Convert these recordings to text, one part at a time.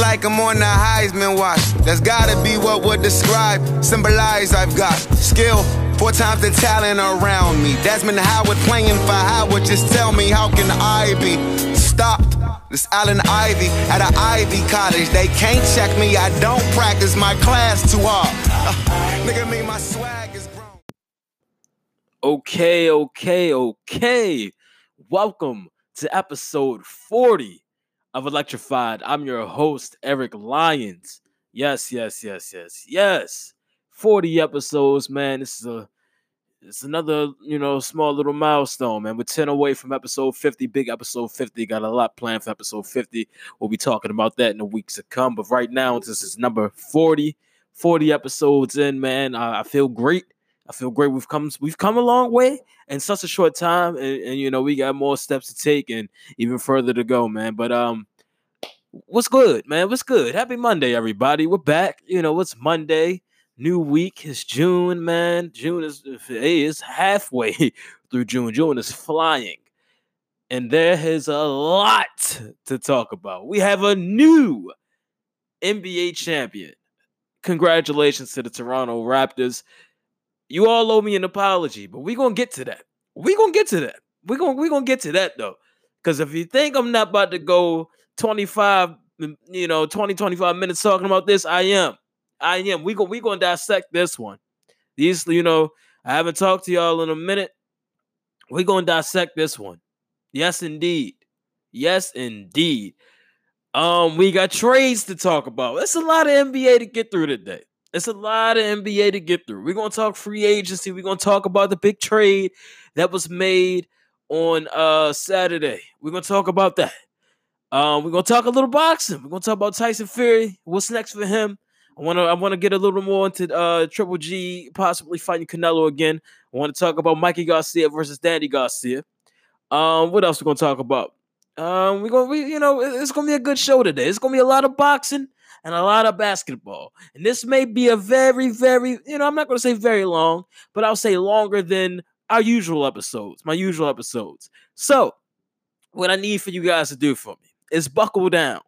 like I'm on the Heisman watch. That's gotta be what would describe, symbolize I've got skill. Four times the talent around me. Desmond Howard playing for Howard. Just tell me, how can I be stopped? This Allen Ivy at an Ivy College. They can't check me. I don't practice my class too hard. Uh, nigga, me, my swag is grown. Okay, okay, okay. Welcome to episode 40 of Electrified. I'm your host, Eric Lyons. Yes, yes, yes, yes, yes. 40 episodes, man. This is a it's another, you know, small little milestone, man. We're 10 away from episode 50, big episode 50. Got a lot planned for episode 50. We'll be talking about that in the weeks to come. But right now, this is number 40. 40 episodes in, man. I, I feel great. I feel great. We've come we've come a long way in such a short time, and, and you know we got more steps to take and even further to go, man. But um, what's good, man? What's good? Happy Monday, everybody. We're back. You know, it's Monday, new week. It's June, man. June is hey, it's halfway through June. June is flying. And there is a lot to talk about. We have a new NBA champion. Congratulations to the Toronto Raptors. You all owe me an apology, but we're gonna get to that. We're gonna get to that. We're gonna we're gonna get to that though. Because if you think I'm not about to go 25, mm, you know, 20, 25 minutes talking about this, I am. I am. We go we gonna dissect this one. These, you know, I haven't talked to y'all in a minute. We're gonna dissect this one. Yes, indeed. Yes, indeed. Um, we got trades to talk about. It's a lot of NBA to get through today. It's a lot of NBA to get through. We're gonna talk free agency. We're gonna talk about the big trade that was made on uh Saturday. We're gonna talk about that. Um, we're gonna talk a little boxing. We're gonna talk about Tyson Fury. What's next for him? I wanna I wanna get a little more into uh Triple G possibly fighting Canelo again. I want to talk about Mikey Garcia versus Danny Garcia. Um, what else we gonna talk about? Um, we're gonna we, you know it's gonna be a good show today. It's gonna be a lot of boxing and a lot of basketball. And this may be a very, very, you know, I'm not gonna say very long, but I'll say longer than our usual episodes, my usual episodes. So, what I need for you guys to do for me is buckle down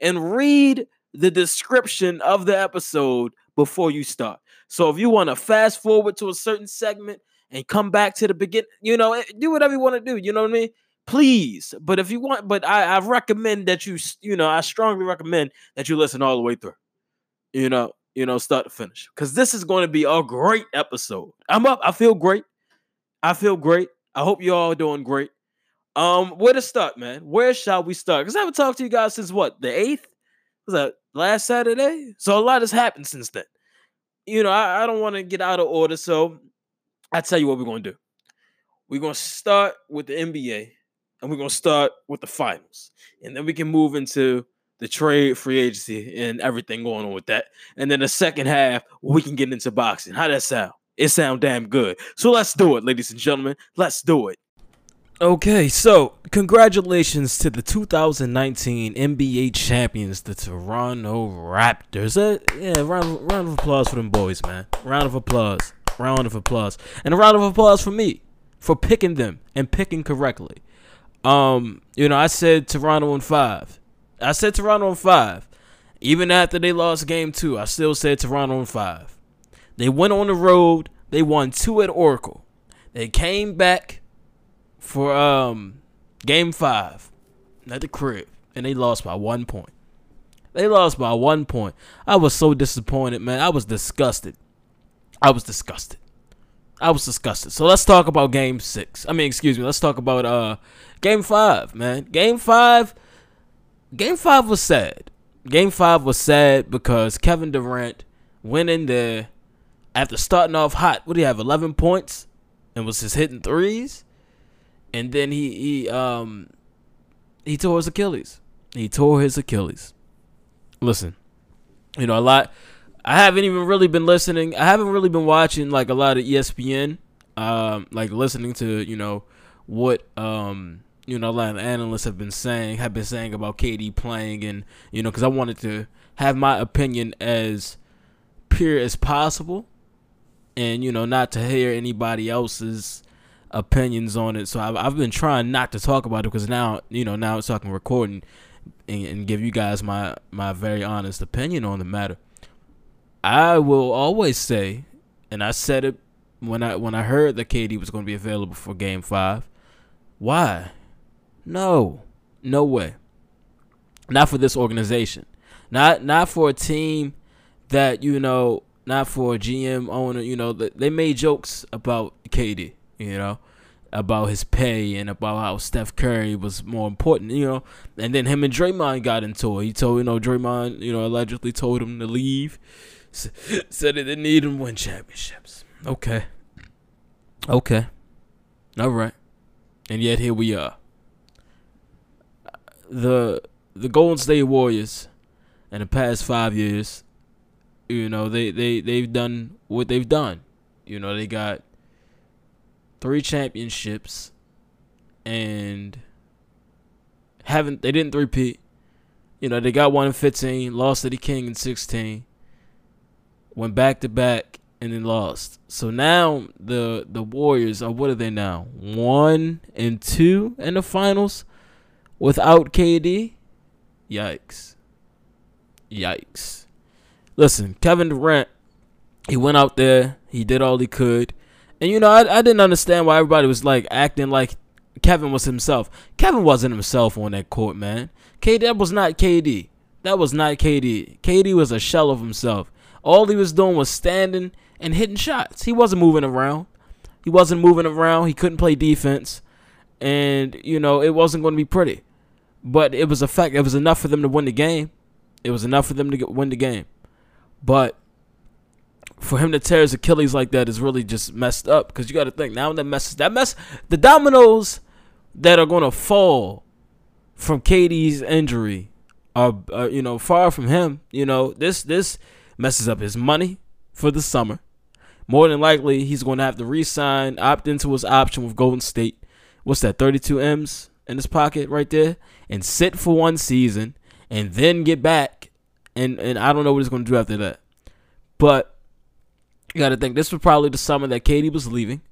and read the description of the episode before you start. So if you want to fast forward to a certain segment and come back to the beginning, you know, eh, do whatever you want to do. You know what I mean? Please. But if you want, but I, I recommend that you, you know, I strongly recommend that you listen all the way through. You know, you know, start to finish. Because this is going to be a great episode. I'm up. I feel great. I feel great. I hope you all doing great. Um, where to start, man? Where shall we start? Because I haven't talked to you guys since what the eighth? Was that last Saturday? So a lot has happened since then. You know, I, I don't want to get out of order, so I tell you what we're gonna do. We're gonna start with the NBA, and we're gonna start with the finals, and then we can move into the trade, free agency, and everything going on with that. And then the second half, we can get into boxing. How that sound? It sound damn good. So let's do it, ladies and gentlemen. Let's do it. Okay, so congratulations to the 2019 NBA champions, the Toronto Raptors. Uh, yeah, round, round of applause for them boys, man. Round of applause. Round of applause. And a round of applause for me for picking them and picking correctly. Um, you know, I said Toronto in five. I said Toronto in five. Even after they lost game two, I still said Toronto in five. They went on the road. They won two at Oracle. They came back for um game five at the crib, and they lost by one point. They lost by one point. I was so disappointed, man. I was disgusted. I was disgusted. I was disgusted. So let's talk about game six. I mean, excuse me. Let's talk about uh game five, man. Game five. Game five was sad. Game five was sad because Kevin Durant went in there after starting off hot. What do you have? Eleven points, and was just hitting threes and then he he um he tore his Achilles. He tore his Achilles. Listen, you know a lot. I haven't even really been listening. I haven't really been watching like a lot of ESPN. Um, like listening to you know what um you know a lot of analysts have been saying have been saying about KD playing and you know because I wanted to have my opinion as pure as possible and you know not to hear anybody else's opinions on it. So I've, I've been trying not to talk about it because now, you know, now it's talking recording. and, and give you guys my my very honest opinion on the matter. I will always say, and I said it when I when I heard that KD was going to be available for Game Five. Why? No, no way. Not for this organization. Not not for a team that you know. Not for a GM owner. You know they made jokes about KD. You know about his pay and about how Steph Curry was more important, you know. And then him and Draymond got into it. He told, you know, Draymond, you know, allegedly told him to leave. said they didn't need him win championships. Okay. Okay. All right. And yet here we are. The the Golden State Warriors in the past 5 years, you know, they they they've done what they've done. You know, they got three championships and haven't they didn't repeat. You know, they got one in 15, lost to the King in 16, went back to back and then lost. So now the the Warriors are what are they now? One and two in the finals without KD. Yikes. Yikes. Listen, Kevin Durant, he went out there, he did all he could. And you know, I, I didn't understand why everybody was like acting like Kevin was himself. Kevin wasn't himself on that court, man. KD that was not KD. That was not KD. KD was a shell of himself. All he was doing was standing and hitting shots. He wasn't moving around. He wasn't moving around. He couldn't play defense. And, you know, it wasn't going to be pretty. But it was a fact. It was enough for them to win the game. It was enough for them to get, win the game. But for him to tear his Achilles like that is really just messed up. Because you got to think now that mess, that mess, the dominoes that are going to fall from KD's injury are, are, you know, far from him. You know, this this messes up his money for the summer. More than likely, he's going to have to re-sign, opt into his option with Golden State. What's that? 32 M's in his pocket right there, and sit for one season, and then get back. And and I don't know what he's going to do after that. But you got to think this was probably the summer that KD was leaving,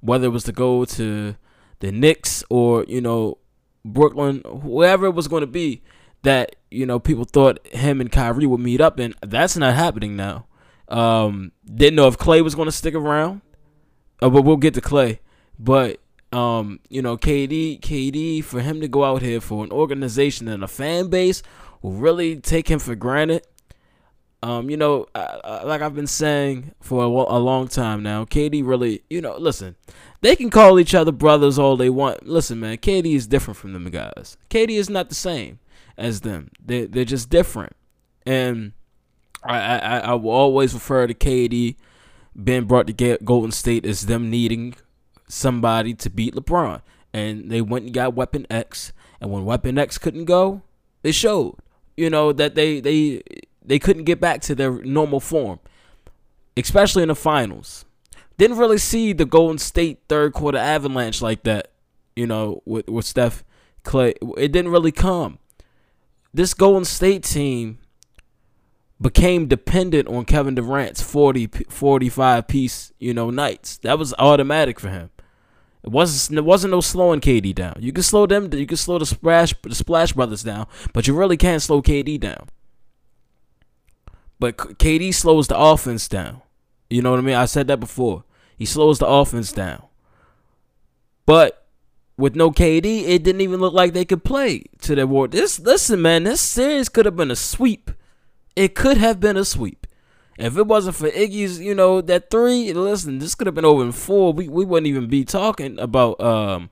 whether it was to go to the Knicks or you know Brooklyn, whoever it was going to be. That you know people thought him and Kyrie would meet up, and that's not happening now. Um, didn't know if Klay was going to stick around, uh, but we'll get to Klay. But um, you know, KD, KD, for him to go out here for an organization and a fan base who really take him for granted. Um, you know, I, I, like I've been saying for a, a, long time now, KD really, you know, listen, they can call each other brothers all they want. Listen, man, KD is different from them guys. KD is not the same as them. They they're just different, and I, I, I will always refer to KD being brought to Golden State as them needing somebody to beat LeBron. And they went and got Weapon X. And when Weapon X couldn't go, they showed, you know, that they they they couldn't get back to their normal form, especially in the finals. Didn't really see the Golden State third quarter avalanche like that, you know, with with Steph Klay. It didn't really come. This Golden State team became dependent on Kevin Durant's 40 45 piece, you know, nights. That was automatic for him. It wasn't it wasn't no slowing KD down. You can slow them you can slow the splash the splash brothers down, but you really can't slow KD down. But KD slows the offense down. You know what I mean? I said that before. He slows the offense down. But with no KD, it didn't even look like they could play to their war. This listen, man, this series could have been a sweep it could have been a sweep. If it wasn't for Iggy's, you know, that three, listen, this could have been over in four. We we wouldn't even be talking about um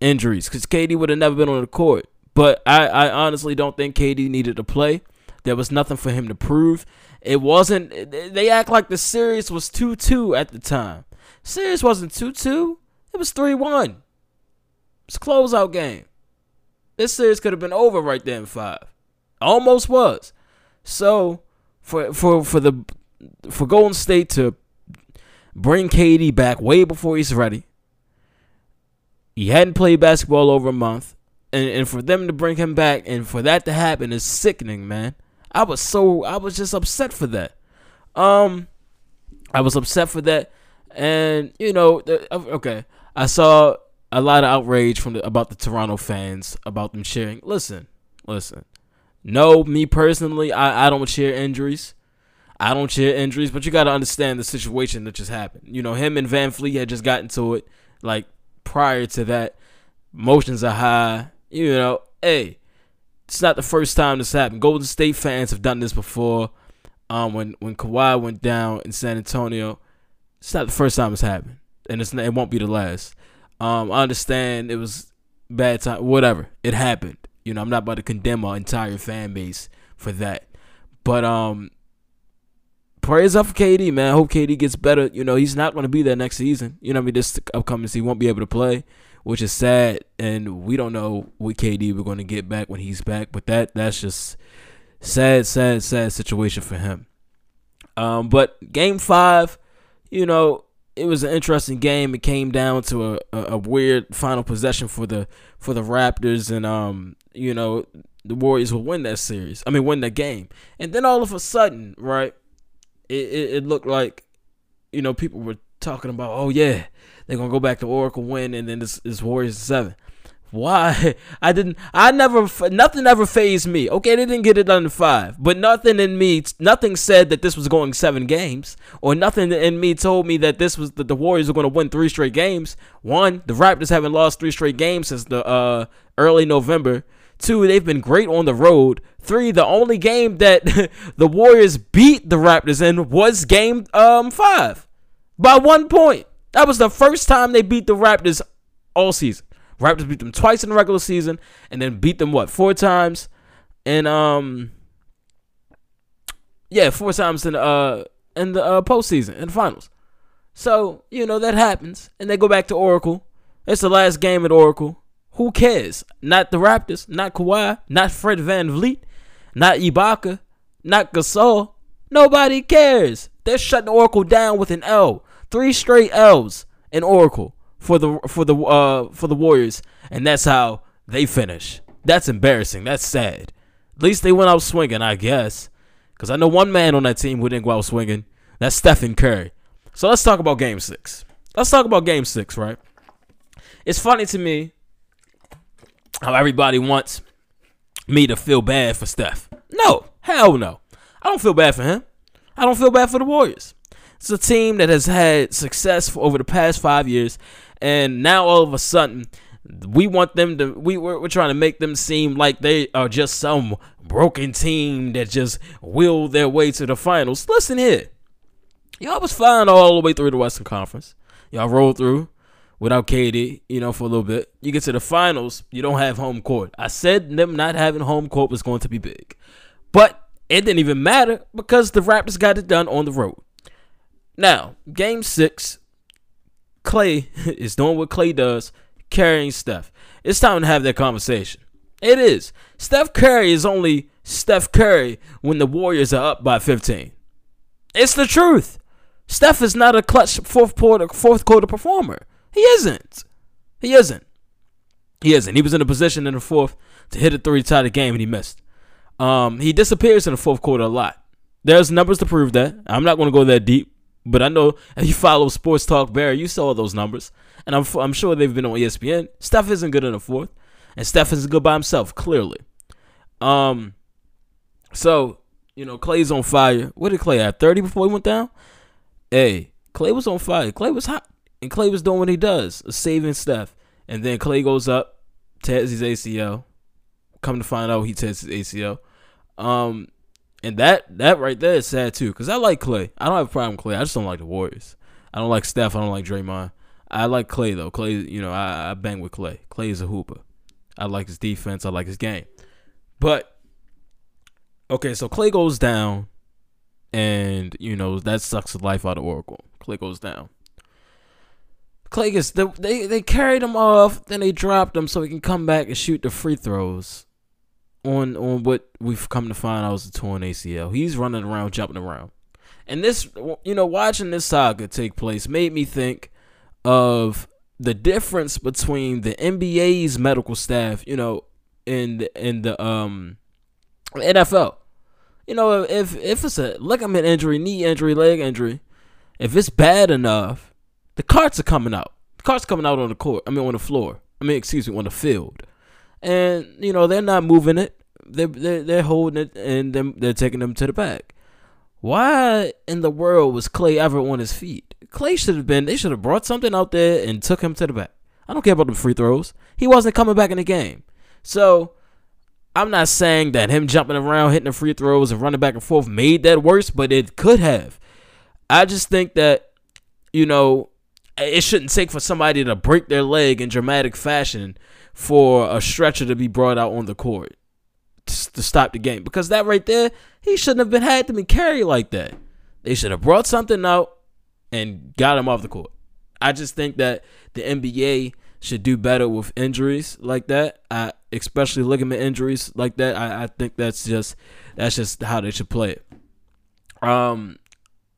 injuries because KD would have never been on the court. But I, I honestly don't think KD needed to play. There was nothing for him to prove. It wasn't. They act like the series was two two at the time. Series wasn't two two. It was three one. It's a closeout game. This series could have been over right there in five. Almost was. So for for for the for Golden State to bring KD back way before he's ready. He hadn't played basketball over a month. And, and for them to bring him back and for that to happen is sickening, man. I was so I was just upset for that. Um I was upset for that. And you know, okay, I saw a lot of outrage from the, about the Toronto fans about them cheering. Listen, listen. No, me personally, I, I don't cheer injuries. I don't cheer injuries, but you got to understand the situation that just happened. You know, him and VanVleet had just gotten to it like prior to that. Motions are high. You know, hey, it's not the first time this happened. Golden State fans have done this before. Um, when when Kawhi went down in San Antonio, it's not the first time it's happened, and it's it won't be the last. Um, I understand it was bad time, whatever. It happened. You know, I'm not about to condemn our entire fan base for that, but um, prayers up for KD, man. I hope KD gets better. You know, he's not going to be there next season. You know, I mean, this upcoming season, he won't be able to play, which is sad. And we don't know what KD we're going to get back when he's back. But that that's just sad, sad, sad situation for him. Um, but game five, you know, it was an interesting game. It came down to a, a, a weird final possession for the for the Raptors, and um, you know, the Warriors will win that series. I mean, win that game. And then all of a sudden, right? it, it, it looked like, you know, people were talking about, oh yeah, they're gonna go back to Oracle win, and then this is Warriors seven. Why? I didn't. I never. Nothing ever phased me. Okay, they didn't get it done in five, but nothing in me. Nothing said that this was going seven games, or nothing in me told me that this was that the Warriors were going to win three straight games. One, the Raptors haven't lost three straight games since the uh, early November. Two, they've been great on the road. Three, the only game that the Warriors beat the Raptors in was game um five by one point. That was the first time they beat the Raptors all season. Raptors beat them twice in the regular season and then beat them what four times and um yeah four times in uh in the uh postseason in the finals. So you know that happens and they go back to Oracle. It's the last game at Oracle. Who cares? Not the Raptors, not Kawhi, not Fred Van VanVleet, not Ibaka, not Gasol. Nobody cares. They're shutting Oracle down with an L. Three straight L's in Oracle for the for the uh for the Warriors, and that's how they finish. That's embarrassing. That's sad. At least they went out swinging, I guess. Because I know one man on that team who didn't go out swinging. That's Stephen Curry. So let's talk about Game Six. Let's talk about Game Six, right? It's funny to me how everybody wants me to feel bad for Steph. No, hell no. I don't feel bad for him. I don't feel bad for the Warriors. It's a team that has had success over the past five years, and now all of a sudden, we want them to. We we're, we're trying to make them seem like they are just some broken team that just will their way to the finals. Listen here, y'all was fine all the way through the Western Conference. Y'all rolled through without KD, you know, for a little bit. You get to the finals, you don't have home court. I said them not having home court was going to be big. But it didn't even matter because the Raptors got it done on the road. Now, game six, Klay is doing what Klay does, carrying Steph. It's time to have that conversation. It is. Steph Curry is only Steph Curry when the Warriors are up by 15. It's the truth. Steph is not a clutch fourth quarter fourth quarter performer. He isn't. He isn't. He isn't. He was in a position in the fourth to hit a three tie the game and he missed. Um, he disappears in the fourth quarter a lot. There's numbers to prove that. I'm not going to go that deep, but I know if you follow Sports Talk Barry, you saw those numbers, and I'm I'm sure they've been on ESPN. Steph isn't good in the fourth, and Steph isn't good by himself, clearly. Um, so you know Klay's on fire. What did Klay have? 30 before he went down. Hey, Klay was on fire. Klay was hot. And Klay was doing what he does, saving Steph. And then Klay goes up, tears his ACL. Come to find out he tears his ACL. Um, and that that right there is sad too, because I like Klay. I don't have a problem with Klay. I just don't like the Warriors. I don't like Steph. I don't like Draymond. I like Klay though. Klay, you know, I, I bang with Klay. Klay is a hooper. I like his defense. I like his game. But okay, so Klay goes down, and you know that sucks the life out of Oracle. Klay goes down. Klay gets they they carried him off, then they dropped him so he can come back and shoot the free throws. On on what we've come to find out was a torn ACL. He's running around, jumping around, and this you know watching this saga take place made me think of the difference between the NBA's medical staff, you know, the, in the um NFL. You know, if if it's a ligament injury, knee injury, leg injury, if it's bad enough the carts are coming out. The carts coming out on the court. I mean, on the floor. I mean, excuse me, on the field. And you know they're not moving it they're they're, they're holding it and them they're taking them to the back. Why in the world was Klay ever on his feet? Klay should have been. They should have brought something out there and took him to the back. I don't care about the free throws. He wasn't coming back in the game. So I'm not saying that him jumping around, hitting the free throws, and running back and forth made that worse, but it could have. I just think that, you know, it shouldn't take for somebody to break their leg in dramatic fashion for a stretcher to be brought out on the court to stop the game. Because that right there, he shouldn't have been had to be carried like that. They should have brought something out and got him off the court. I just think that the NBA should do better with injuries like that. I, especially ligament injuries like that. I, I think that's just that's just how they should play it. Um,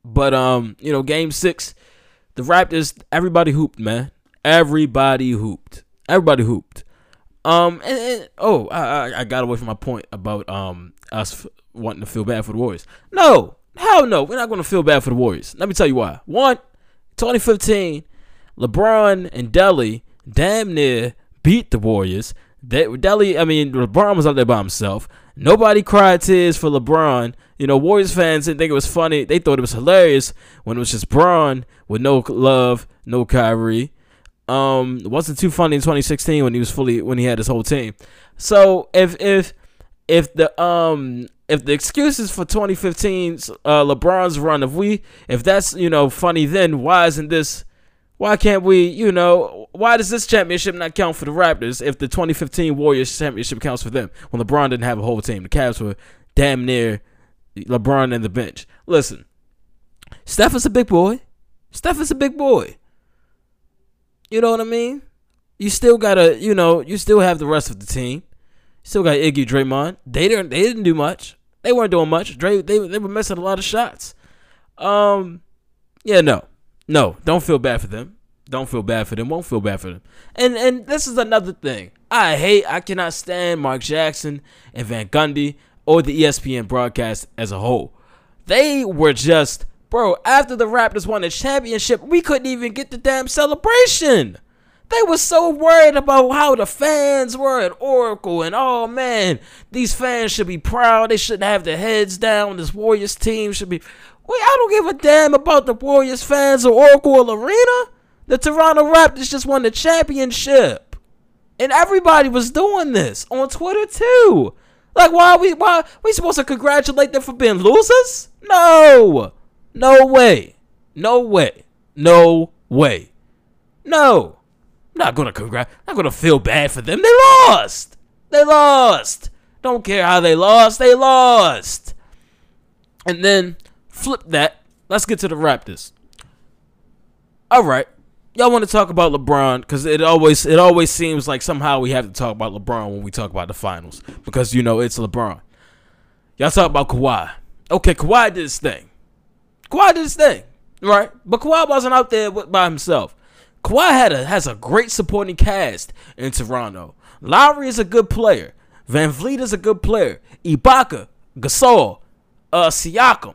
but um, you know, game six, the Raptors, everybody hooped, man. Everybody hooped. Everybody hooped. Um, and, and oh, I, I got away from my point about um us f- wanting to feel bad for the Warriors. No, hell no, we're not going to feel bad for the Warriors. Let me tell you why. One, 2015, LeBron and Delly damn near beat the Warriors. They, Delly, I mean, LeBron was out there by himself. Nobody cried tears for LeBron. You know, Warriors fans didn't think it was funny. They thought it was hilarious when it was just Bron with no love, no Kyrie. Um, wasn't too funny in 2016 when he was fully when he had his whole team. So if if if the um if the excuses for 2015's uh, LeBron's run, if we if that's you know funny, then why isn't this? Why can't we? You know, why does this championship not count for the Raptors if the 2015 Warriors championship counts for them when LeBron didn't have a whole team? The Cavs were damn near LeBron and the bench. Listen, Steph is a big boy. Steph is a big boy. You know what I mean? You still gotta, you know, you still have the rest of the team. You Still got Iggy, Draymond. They didn't, they didn't do much. They weren't doing much. Dre, they, they were missing a lot of shots. Um, yeah, no, no, don't feel bad for them. Don't feel bad for them. Won't feel bad for them. And and this is another thing. I hate. I cannot stand Mark Jackson and Van Gundy or the ESPN broadcast as a whole. They were just Bro, after the Raptors won the championship, we couldn't even get the damn celebration. They were so worried about how the fans were at Oracle, and oh man, these fans should be proud. They shouldn't have their heads down. This Warriors team should be. Wait, I don't give a damn about the Warriors fans or Oracle Arena. The Toronto Raptors just won the championship, and everybody was doing this on Twitter too. Like, why are we why are we supposed to congratulate them for being losers? No. No way. No way. No way. No. I'm not gonna congrat. Not gonna feel bad for them. They lost. They lost. Don't care how they lost. They lost. And then flip that. Let's get to the Raptors. All right. Y'all want to talk about LeBron because it always it always seems like somehow we have to talk about LeBron when we talk about the finals because you know it's LeBron. Y'all talk about Kawhi. Okay, Kawhi did his thing. Kawhi did his thing, right? But Kawhi wasn't out there by himself. Kawhi had a, has a great supporting cast in Toronto. Lowry is a good player. VanVleet is a good player. Ibaka, Gasol, uh, Siakam,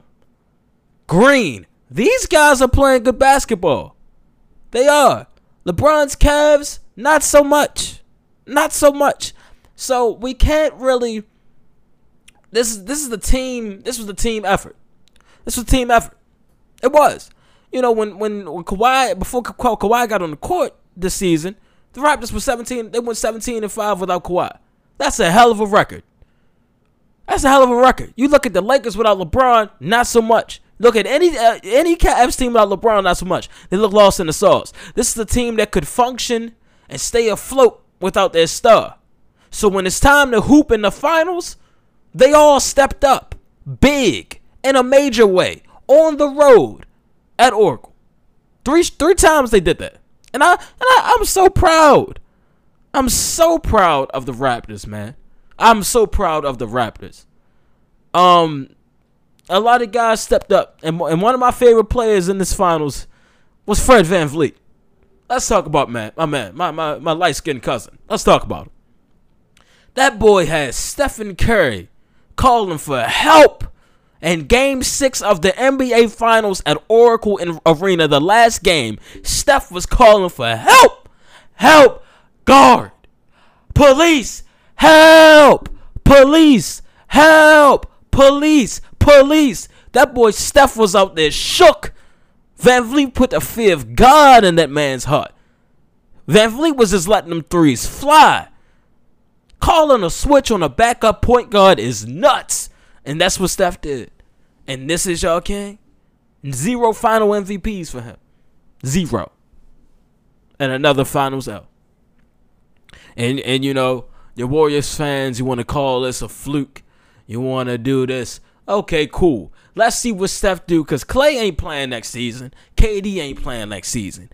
Green. These guys are playing good basketball. They are. LeBron's Cavs, not so much. Not so much. So we can't really. This is this is the team. This was the team effort. This was team effort. It was. You know, when when, when Kawhi before Ka- Kawhi got on the court this season, the Raptors were 17. They went 17 and five without Kawhi. That's a hell of a record. That's a hell of a record. You look at the Lakers without LeBron, not so much. Look at any uh, any Cavs team without LeBron, not so much. They look lost in the sauce. This is a team that could function and stay afloat without their star. So when it's time to hoop in the finals, they all stepped up big in a major way on the road at Oracle. Three three times they did that. And I and I, I'm so proud. I'm so proud of the Raptors, man. I'm so proud of the Raptors. Um a lot of guys stepped up and, and one of my favorite players in this finals was Fred VanVleet. Let's talk about man, my man, my my, my light-skinned cousin. Let's talk about him. That boy has Stephen Curry calling for help in game six of the NBA Finals at Oracle Arena, the last game, Steph was calling for help, help, guard, police, help, police, help, police, police. That boy Steph was out there shook. VanVleet put the fear of God in that man's heart. VanVleet was just letting them threes fly. Calling a switch on a backup point guard is nuts. And that's what Steph did. And this is y'all king. Zero final MVPs for him. Zero. And another finals L. And and you know, your Warriors fans, you want to call this a fluke. You want to do this. Okay, cool. Let's see what Steph do because Klay ain't playing next season. KD ain't playing next season.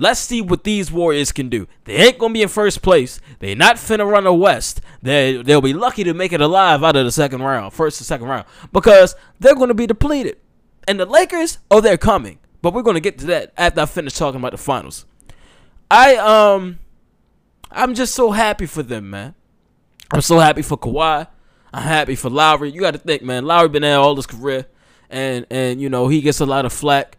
Let's see what these Warriors can do. They ain't gonna be in first place. They not finna run the West. They they'll be lucky to make it alive out of the second round, first or second round, because they're gonna be depleted. And the Lakers, oh, they're coming. But we're gonna get to that after I finish talking about the finals. I um, I'm just so happy for them, man. I'm so happy for Kawhi. I'm happy for Lowry. You got to think, man. Lowry been there all his career, and and you know he gets a lot of flack,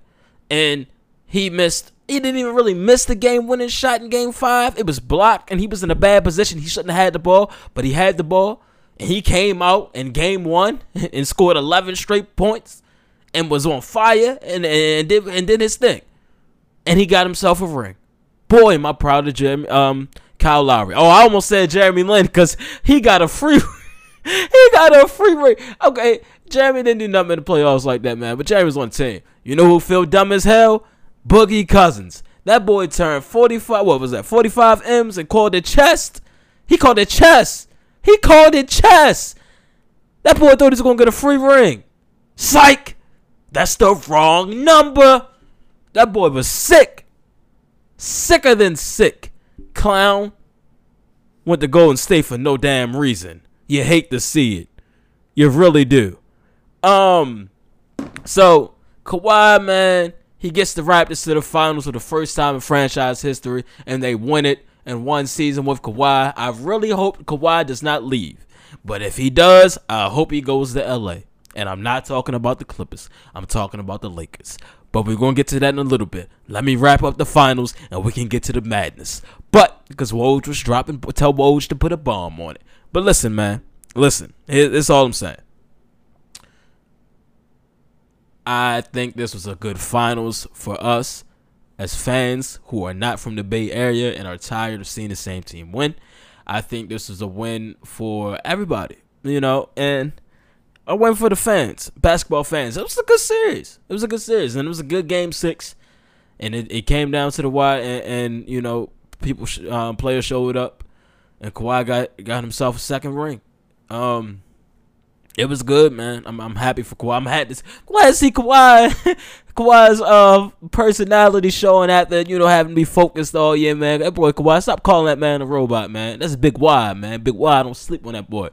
and he missed he didn't even really miss the game winning shot in game five. It was blocked and he was in a bad position. He shouldn't have had the ball, but he had the ball. And he came out in game one and scored 11 straight points and was on fire and, and, did, and did his thing. And he got himself a ring. Boy, am I proud of Jeremy, um, Kyle Lowry. Oh, I almost said Jeremy Lin because he got a free he got a free ring. Okay, Jeremy didn't do nothing in the playoffs like that, man. But Jeremy was on team. You know who feel dumb as hell? Boogie Cousins. That boy turned 45, what was that, 45 M's and called it chest. He called it chest. He called it chest. That boy thought he was going to get a free ring. Psych. That's the wrong number. That boy was sick. Sicker than sick. Clown. Went to Golden State for no damn reason. You hate to see it. You really do. Um, so Kawhi, man, he gets the Raptors to the finals for the first time in franchise history, and they win it in one season with Kawhi. I really hope Kawhi does not leave. But if he does, I hope he goes to LA. And I'm not talking about the Clippers. I'm talking about the Lakers. But we're going to get to that in a little bit. Let me wrap up the finals and we can get to the madness. But because Woj was dropping, tell Woj to put a bomb on it. But listen, man. Listen. This all I'm saying. I think this was a good finals for us as fans who are not from the Bay Area and are tired of seeing the same team win. I think this was a win for everybody, you know, and a win for the fans, basketball fans. It was a good series. It was a good series, and it was a good game six. And it, it came down to the wire, and, and you know, people, um, players showed up, and Kawhi got got himself a second ring. Um, it was good, man. I'm I'm happy for Kawhi. I'm happy to, glad to see Kawhi Kawhi's uh personality showing after you know having to be focused all year, man. That boy Kawhi, stop calling that man a robot, man. That's a big Y, man. Big Y. Don't sleep on that boy.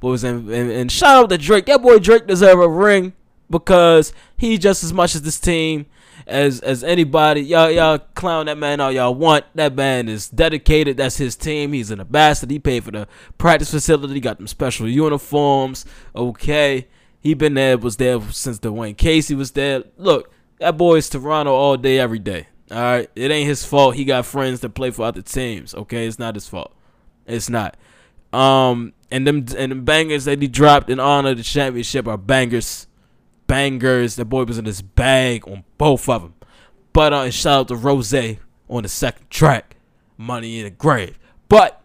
Boys and, and, and shout out to Drake. That boy Drake deserve a ring because he just as much as this team as as anybody. Y'all y'all clown that man all y'all want. That man is dedicated. That's his team. He's an ambassador. He paid for the practice facility. Got them special uniforms. Okay. He been there, was there since Dwane Casey was there. Look, that boy is Toronto all day, every day. All right, it ain't his fault. He got friends that play for other teams. Okay, it's not his fault. It's not. Um, and them and them bangers that he dropped in honor of the championship are bangers bangers. The boy was in his bag on both of them. But uh, shout out to Ross on the second track, Money in the Grave. But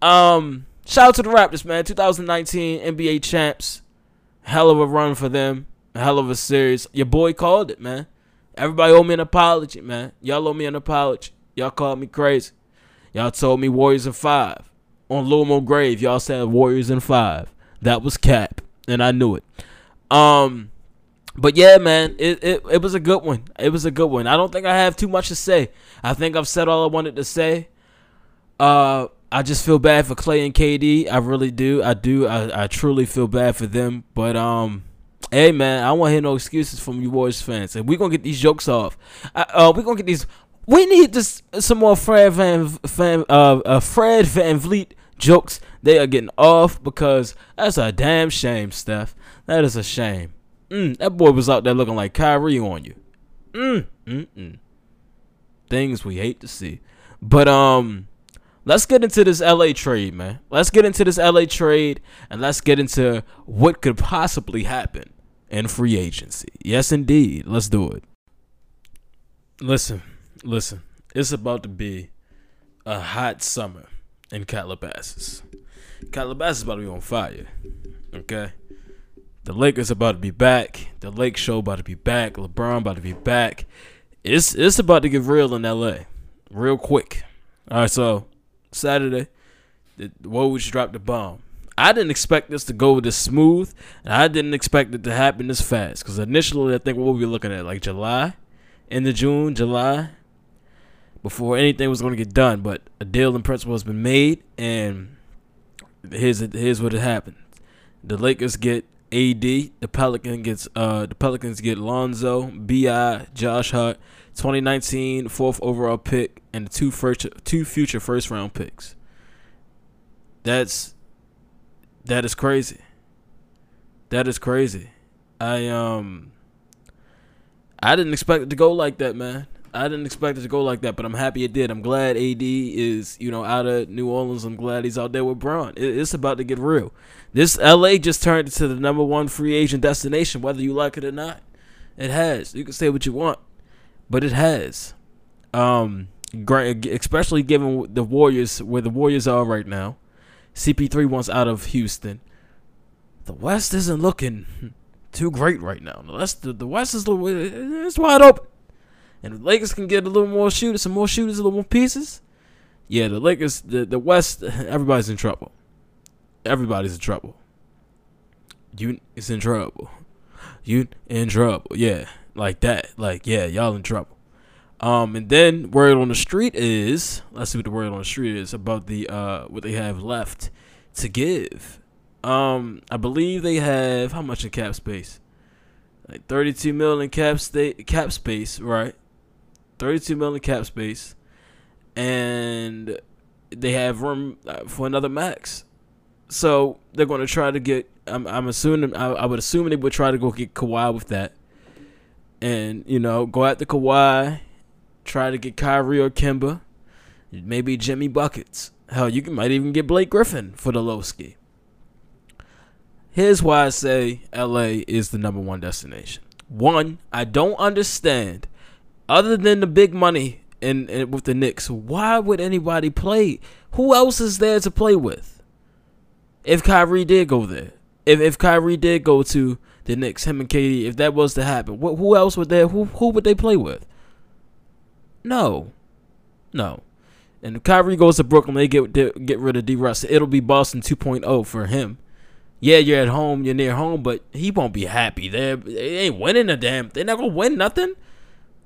um, shout out to the Raptors, man. 2019 NBA champs. Hell of a run for them. Hell of a series. Your boy called it, man. Everybody owe me an apology, man. Y'all owe me an apology. Y'all called me crazy. Y'all told me Warriors in five. On Lomo Grave, y'all said Warriors in five. That was cap, and I knew it. Um, but yeah, man, it, it it was a good one. It was a good one. I don't think I have too much to say. I think I've said all I wanted to say. Uh, I just feel bad for Klay and KD. I really do. I do. I, I truly feel bad for them. But um, hey man, I want to hear no excuses from you Warriors fans. And we're gonna get these jokes off. uh, we're gonna get these. We need this some more Fred Van Van uh, uh Fred VanVleet jokes. They are getting off because that's a damn shame, Steph. That is a shame. Mm, that boy was out there looking like Kyrie on you. Mm, mm, mm. Things we hate to see. But um, let's get into this LA trade, man. Let's get into this LA trade and let's get into what could possibly happen in free agency. Yes, indeed. Let's do it. Listen, listen. It's about to be a hot summer in Calabasas. Calabasas is about to be on fire. Okay? The Lakers about to be back. The Lake Show about to be back. LeBron about to be back. It's it's about to get real in LA. Real quick. All right, so Saturday, the Woj dropped the bomb. I didn't expect this to go this smooth, and I didn't expect it to happen this fast. Because initially, I think what we were looking at like July, into June, July, before anything was going to get done. But a deal in principle has been made, and here's here's what it happened: the Lakers get AD, the Pelican gets uh the Pelicans get Lonzo, Bi, Josh Hart, 2019 fourth overall pick, and two first two future first round picks. That's that is crazy. That is crazy. I um I didn't expect it to go like that, man. I didn't expect it to go like that, but I'm happy it did. I'm glad AD is, you know, out of New Orleans. I'm glad he's out there with Bron. it's about to get real. This LA just turned into the number one free agent destination, whether you like it or not. It has. You can say what you want, but it has. Um, especially given the Warriors, where the Warriors are right now. CP3 wants out of Houston. The West isn't looking too great right now. The West, the, West is it's wide open, and the Lakers can get a little more shooters, some more shooters, a little more pieces. Yeah, the Lakers, the the West, everybody's in trouble. Everybody's in trouble. You is in trouble. You in trouble. Yeah, like that. Like yeah, y'all in trouble. Um, and then word on the street is let's see what the word on the street is about the uh what they have left to give. Um, I believe they have how much in cap space? Like 32 million cap state cap space, right? 32 million cap space, and they have room uh, for another max. So they're going to try to get. I'm, I'm assuming. I, I would assume they would try to go get Kawhi with that, and you know, go the Kawhi Try to get Kyrie or Kemba. Maybe Jimmy Buckets. Hell, you might even get Blake Griffin for the low ski. Here's why I say LA is the number one destination. One, I don't understand, other than the big money and with the Knicks, why would anybody play? Who else is there to play with? If Kyrie did go there, if if Kyrie did go to the Knicks, him and KD, if that was to happen, wh- who else would there? Who who would they play with? No, no. And if Kyrie goes to Brooklyn, they get get rid of D. Russ. It'll be Boston 2.0 for him. Yeah, you're at home, you're near home, but he won't be happy there. They ain't winning a damn. They're not gonna win nothing.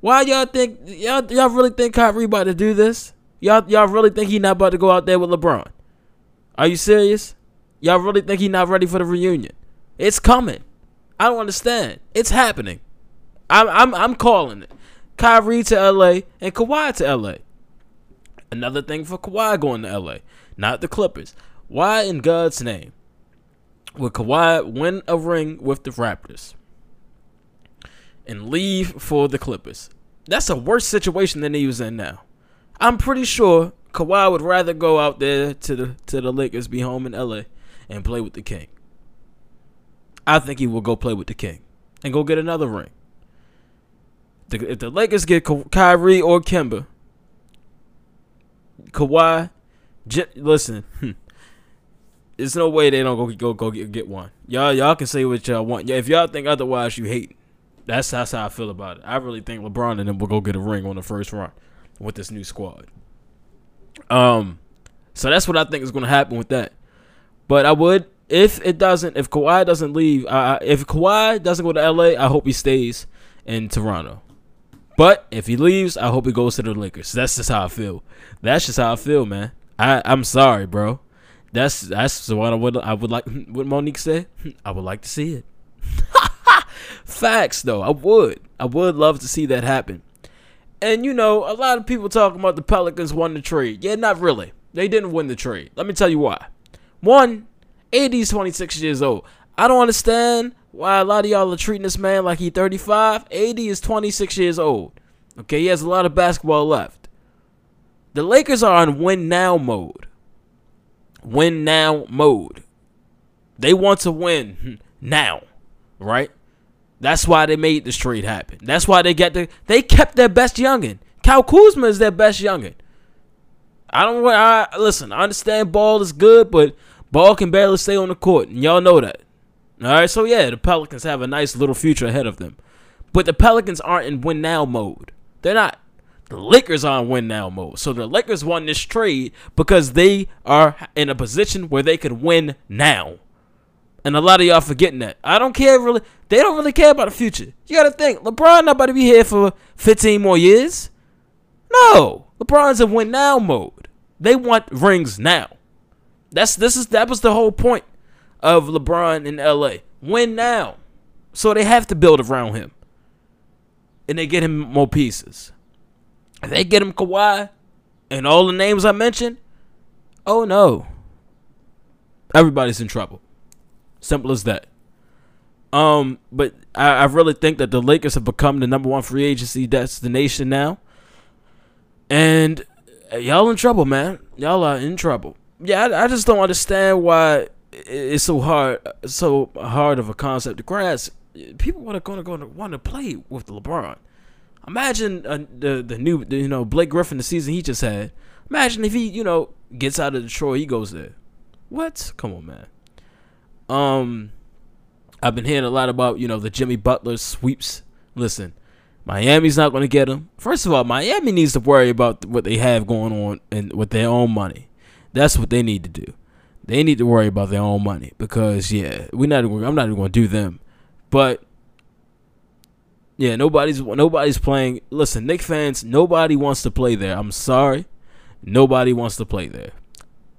Why y'all think y'all y'all really think Kyrie about to do this? Y'all y'all really think he not about to go out there with LeBron? Are you serious? Y'all really think he not ready for the reunion? It's coming. I don't understand. It's happening. I'm I'm I'm calling it. Kyrie to LA and Kawhi to LA. Another thing for Kawhi going to LA, not the Clippers. Why in God's name would Kawhi win a ring with the Raptors and leave for the Clippers? That's a worse situation than he was in now. I'm pretty sure Kawhi would rather go out there to the to the Lakers, be home in LA, and play with the King. I think he will go play with the King and go get another ring the, if the Lakers get Kyrie or Kemba, Kawhi, j- listen, hmm, there's no way they don't go go go get, get one. Y'all y'all can say what y'all want. Yeah, if y'all think otherwise, you hate. That's that's how I feel about it. I really think LeBron and them will go get a ring on the first run with this new squad. Um, so that's what I think is going to happen with that. But I would, if it doesn't, if Kawhi doesn't leave, uh, if Kawhi doesn't go to LA, I hope he stays in Toronto. But if he leaves, I hope he goes to the Lakers. That's just how I feel. That's just how I feel, man. I I'm sorry, bro. That's that's what I would I would like. What Monique said. I would like to see it. Facts, though. I would. I would love to see that happen. And you know, a lot of people talking about the Pelicans won the trade. Yeah, not really. They didn't win the trade. Let me tell you why. One, AD's 26 years old. I don't understand why a lot of y'all are treating this man like he 35. AD is 26 years old. Okay, he has a lot of basketball left. The Lakers are on win now mode. Win now mode. They want to win now, right? That's why they made this trade happen. That's why they get the they kept their best youngin. Kyle Kuzma is their best youngin. I don't I listen, I understand ball is good, but ball can barely stay on the court, and y'all know that. All right, so yeah, the Pelicans have a nice little future ahead of them. But the Pelicans aren't in win now mode. They're not. The Lakers are in win now mode. So the Lakers won this trade because they are in a position where they can win now. And a lot of y'all forgetting that. I don't care really. They don't really care about the future. You got to think LeBron not about to be here for 15 more years. No, LeBron's in win now mode. They want rings now. That's this is that was the whole point of LeBron in LA. Win now. So they have to build around him. And they get him more pieces. If they get him Kawhi and all the names I mentioned, oh no. Everybody's in trouble. Simple as that. Um, but I, I really think that the Lakers have become the number one free agency destination now. And y'all in trouble, man. Y'all are in trouble. Yeah, I, I just don't understand why it's so hard, so hard of a concept to grasp. People are going to go want to play with LeBron. Imagine uh, the the new, the, you know, Blake Griffin, the season he just had. Imagine if he, you know, gets out of Detroit, he goes there. What? Come on, man. Um, I've been hearing a lot about you know the Jimmy Butler sweeps. Listen, Miami's not going to get him. First of all, Miami needs to worry about what they have going on and with their own money. That's what they need to do. They need to worry about their own money because yeah, we're not. I'm not even going to do them, but yeah, nobody's nobody's playing. Listen, Knick fans, nobody wants to play there. I'm sorry, nobody wants to play there.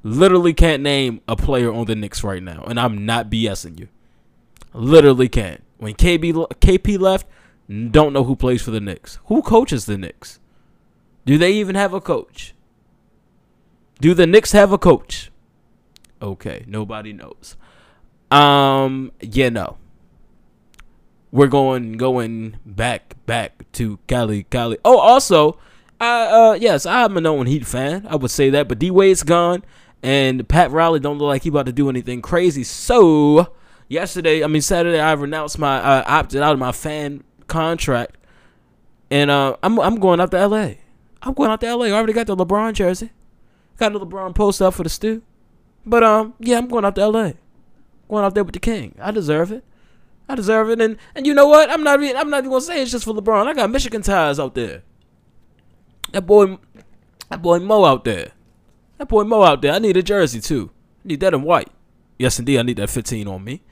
Literally can't name a player on the Knicks right now, and I'm not BSing you. Literally can't. When KB KP left, don't know who plays for the Knicks. Who coaches the Knicks? Do they even have a coach? Do the Knicks have a coach? Okay, nobody knows. Um, yeah, no. We're going going back back to Cali Cali. Oh, also, I uh yes, I'm a known Heat fan. I would say that, but D Wade's gone, and Pat Riley don't look like he about to do anything crazy. So yesterday, I mean Saturday, I renounced my uh, opted out of my fan contract, and uh, I'm I'm going out to L.A. I'm going out to L.A. I already got the LeBron jersey, got the LeBron post up for the stew, but um yeah, I'm going out to L.A. Going out there with the king. I deserve it. I deserve it, and and you know what? I'm not even I'm not even gonna say it's just for LeBron. I got Michigan ties out there. That boy, that boy Mo out there. That boy Mo out there. I need a jersey too. I need that in white. Yes, indeed. I need that 15 on me.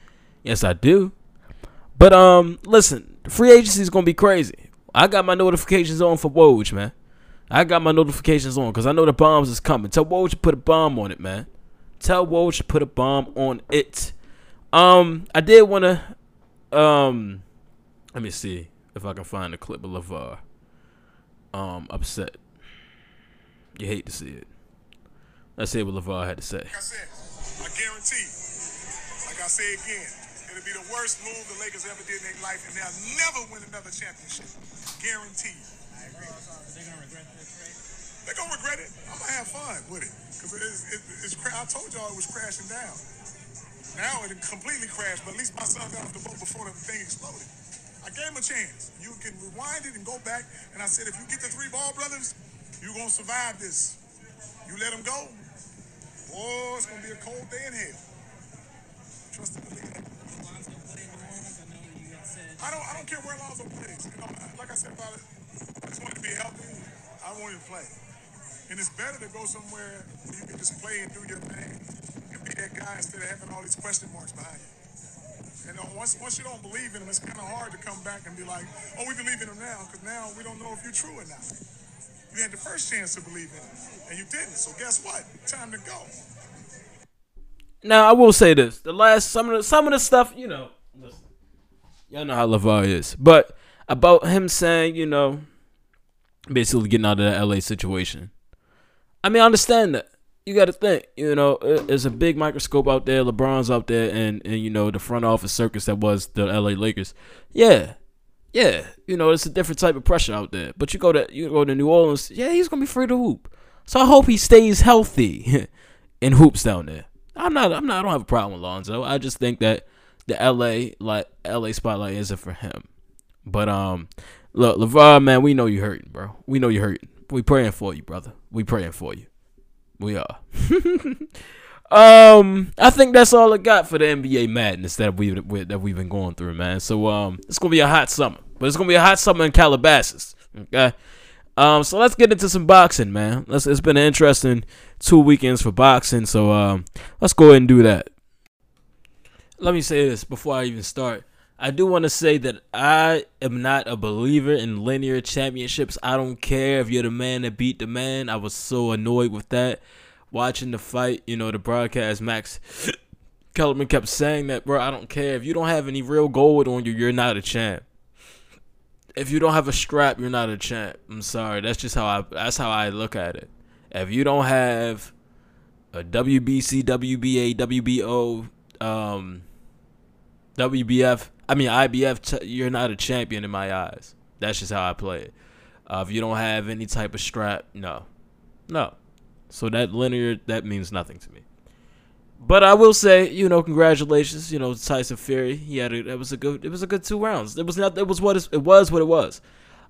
Yes, I do. But um, listen, free agency is gonna be crazy. I got my notifications on for Woj, man. I got my notifications on because I know the bombs is coming. Tell Woj to put a bomb on it, man. Tell Woj to put a bomb on it. Um, I did want to um, let me see if I can find a clip of LaVar. Um, upset. You hate to see it. Let's see what LaVar had to say. Like I said, I guarantee, like I say again, it'll be the worst move the Lakers ever did in their life, and they'll never win another championship. Guaranteed. I agree. They're gonna regret this They're gonna regret it. I'm gonna have fun with it because it's, it's, it's, I told y'all it was crashing down. Now it completely crashed, but at least my son got off the boat before the thing exploded. I gave him a chance. You can rewind it and go back. And I said, if you get the three ball brothers, you're going to survive this. You let them go, oh, it's going to be a cold day in hell. Trust and believe. I don't, I don't care where Lonzo plays. You know, like I said about it, I just want to be healthy. I want to play. And it's better to go somewhere where you can just play and do your thing and be that guy instead of having all these question marks behind you. And uh, once once you don't believe in him, it's kind of hard to come back and be like, oh, we believe in him now, because now we don't know if you're true or not. You had the first chance to believe in him, and you didn't. So guess what? Time to go. Now I will say this: the last some of the some of the stuff, you know, listen, y'all know how LaVar is, but about him saying, you know, basically getting out of the LA situation. I mean, I understand that you got to think, you know, there's a big microscope out there. LeBron's out there, and and you know the front office circus that was the L.A. Lakers. Yeah, yeah, you know it's a different type of pressure out there. But you go to you go to New Orleans, yeah, he's gonna be free to hoop. So I hope he stays healthy and hoops down there. I'm not. I'm not. I don't have a problem with Lonzo. I just think that the LA like LA spotlight isn't for him. But um, look, LaVar, man, we know you're hurting, bro. We know you're hurting. We praying for you, brother. We praying for you. We are. um, I think that's all I got for the NBA madness that we that we've been going through, man. So um, it's gonna be a hot summer, but it's gonna be a hot summer in Calabasas. Okay. Um, so let's get into some boxing, man. Let's, it's been an interesting two weekends for boxing, so um, let's go ahead and do that. Let me say this before I even start. I do want to say that I am not a believer in linear championships. I don't care if you're the man that beat the man. I was so annoyed with that. Watching the fight, you know, the broadcast, Max Kellerman kept saying that, bro. I don't care. If you don't have any real gold on you, you're not a champ if you don't have a strap, you're not a champ. I'm sorry. That's just how I that's how I look at it. If you don't have a WBC, WBA, WBO, um, WBF, I mean IBF, you're not a champion in my eyes. That's just how I play it. Uh, if you don't have any type of strap, no, no. So that linear that means nothing to me. But I will say, you know, congratulations, you know, Tyson Fury. He had a, it was a good it was a good two rounds. It was not it was what it was what it was.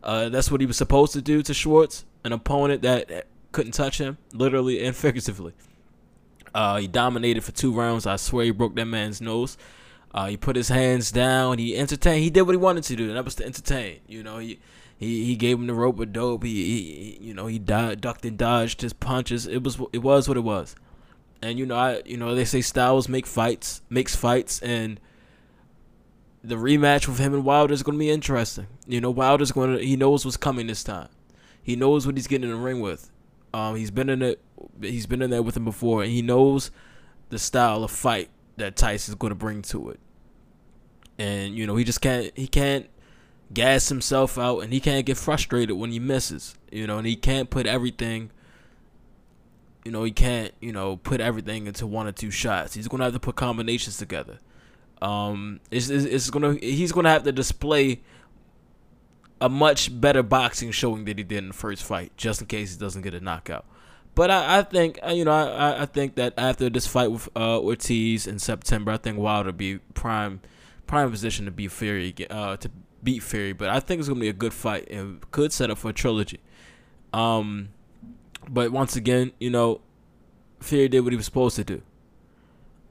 Uh, that's what he was supposed to do to Schwarz, an opponent that couldn't touch him, literally and figuratively. Uh, he dominated for two rounds. I swear he broke that man's nose. Uh, he put his hands down. He entertained. He did what he wanted to do, and that was to entertain. You know, he he, he gave him the rope of dope. He, he you know he died, ducked and dodged his punches. It was it was what it was. And you know, I you know they say styles make fights, makes fights, and the rematch with him and Wilder is going to be interesting. You know, Wilder's going to he knows what's coming this time. He knows what he's getting in the ring with. Um, he's been in it. He's been in there with him before, and he knows the style of fight that Tyson's going to bring to it. And you know, he just can't he can't gas himself out, and he can't get frustrated when he misses. You know, and he can't put everything you know, he can't, you know, put everything into one or two shots. He's gonna have to put combinations together. Um, it's, it's, it's gonna he's gonna have to display a much better boxing showing that he did in the first fight, just in case he doesn't get a knockout. But I, I think you know I, I think that after this fight with uh, Ortiz in September, I think Wilder be prime prime position to be Fury uh, to beat Fury. But I think it's gonna be a good fight and could set up for a trilogy. Um, but once again, you know, Fury did what he was supposed to do.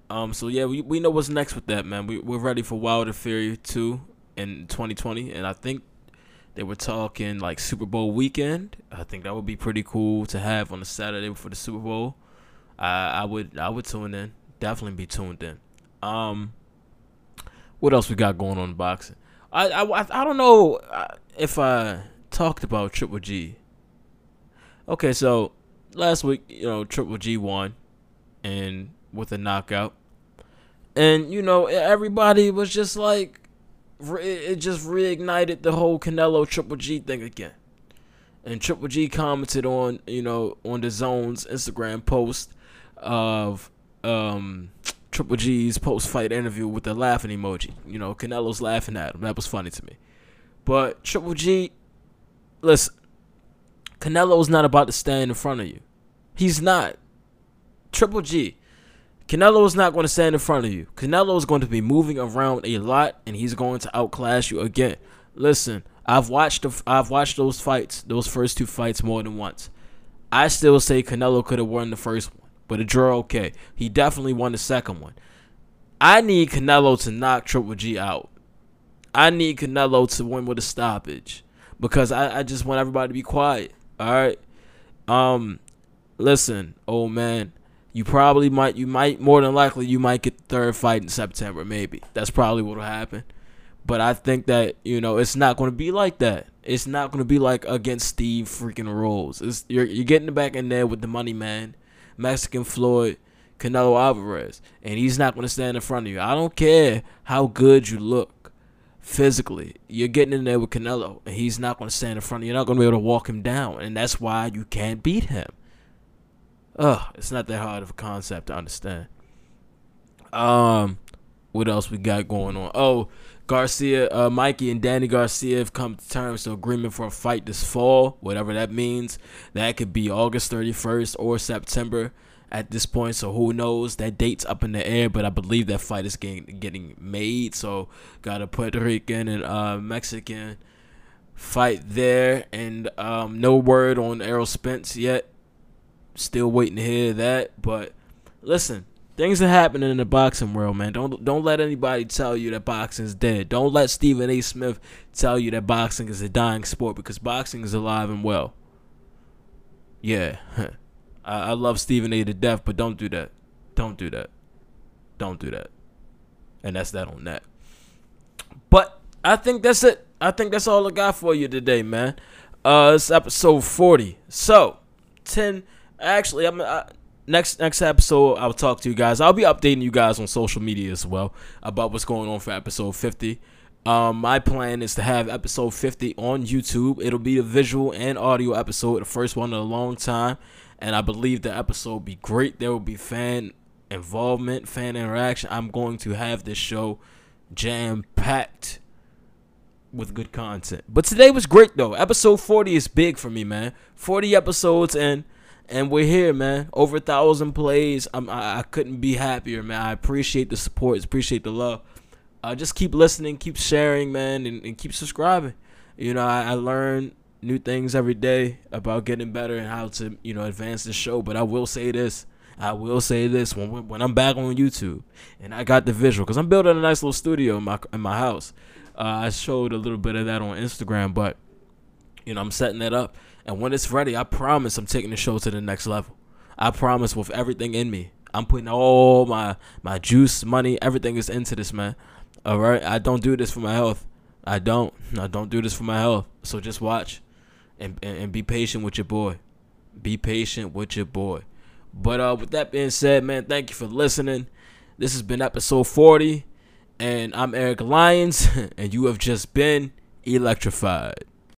Um, so yeah, we, we know what's next with that, man. We we're ready for Wilder Fury two in 2020, and I think they were talking like Super Bowl weekend. I think that would be pretty cool to have on a Saturday for the Super Bowl. I I would I would tune in, definitely be tuned in. Um, what else we got going on in boxing? I I I don't know uh, if I talked about Triple G Okay, so last week, you know, Triple G won and with a knockout. And you know, everybody was just like it just reignited the whole Canelo Triple G thing again. And Triple G commented on, you know, on DAZN's Instagram post of um Triple G's post fight interview with the laughing emoji. You know, Canelo's laughing at him. That was funny to me. But Triple G, listen, Canelo's not about to stand in front of you. He's not. Triple G. Canelo is not going to stand in front of you. Canelo is going to be moving around a lot, and he's going to outclass you again. Listen, I've watched the, I've watched those fights, those first two fights more than once. I still say Canelo could have won the first but a draw okay. He definitely won the second one. I need Canelo to knock Triple G out. I need Canelo to win with a stoppage because I, I just want everybody to be quiet. All right. Um, listen, old man, you probably might, you might more than likely, you might get the third fight in September. Maybe that's probably what'll happen. But I think that you know it's not going to be like that. It's not going to be like against Steve freaking Rolls. It's, you're you're getting back in there with the money man, Mexican Floyd, Canelo Alvarez, and he's not going to stand in front of you. I don't care how good you look physically. You're getting in there with Canelo, and he's not going to stand in front of you. You're not going to be able to walk him down, and that's why you can't beat him. Ugh, it's not that hard of a concept to understand. Um, what else we got going on? Oh, Garcia, uh, Mikey and Danny Garcia have come to terms to agreement for a fight this fall, whatever that means. That could be August 31st or September at this point. So who knows? That date's up in the air, but I believe that fight is getting getting made. So got a Puerto Rican and uh, Mexican fight there, and um, no word on Errol Spence yet. Still waiting to hear that, but listen, Things are happening in the boxing world, man. Don't don't let anybody tell you that boxing's dead. Don't let Stephen A. Smith tell you that boxing is a dying sport because boxing is alive and well. Yeah, I, I love Stephen A. to death, but don't do that. Don't do that. Don't do that. And that's that on that. But I think that's it. I think that's all I got for you today, man. Uh, it's episode forty. So ten. Actually, I'm. I, next next episode I'll talk to you guys. I'll be updating you guys on social media as well about what's going on for episode 50. Um, my plan is to have episode 50 on YouTube. It'll be a visual and audio episode, the first one in a long time, and I believe the episode will be great. There will be fan involvement, fan interaction. I'm going to have this show jam packed with good content. But today was great though. Episode 40 is big for me, man. 40 episodes and and we're here, man. Over a thousand plays. I'm, I, I couldn't be happier, man. I appreciate the support, appreciate the love. Uh, just keep listening, keep sharing, man, and, and keep subscribing. You know, I, I learn new things every day about getting better and how to, you know, advance the show. But I will say this. I will say this when when I'm back on YouTube and I got the visual because I'm building a nice little studio in my in my house. Uh, I showed a little bit of that on Instagram, but you know I'm setting that up and when it's ready, I promise I'm taking the show to the next level. I promise with everything in me. I'm putting all my my juice, money, everything is into this, man. All right, I don't do this for my health. I don't. I don't do this for my health. So just watch, and and, and be patient with your boy. Be patient with your boy. But uh, with that being said, man, thank you for listening. This has been episode 40, and I'm Eric Lyons, and you have just been electrified.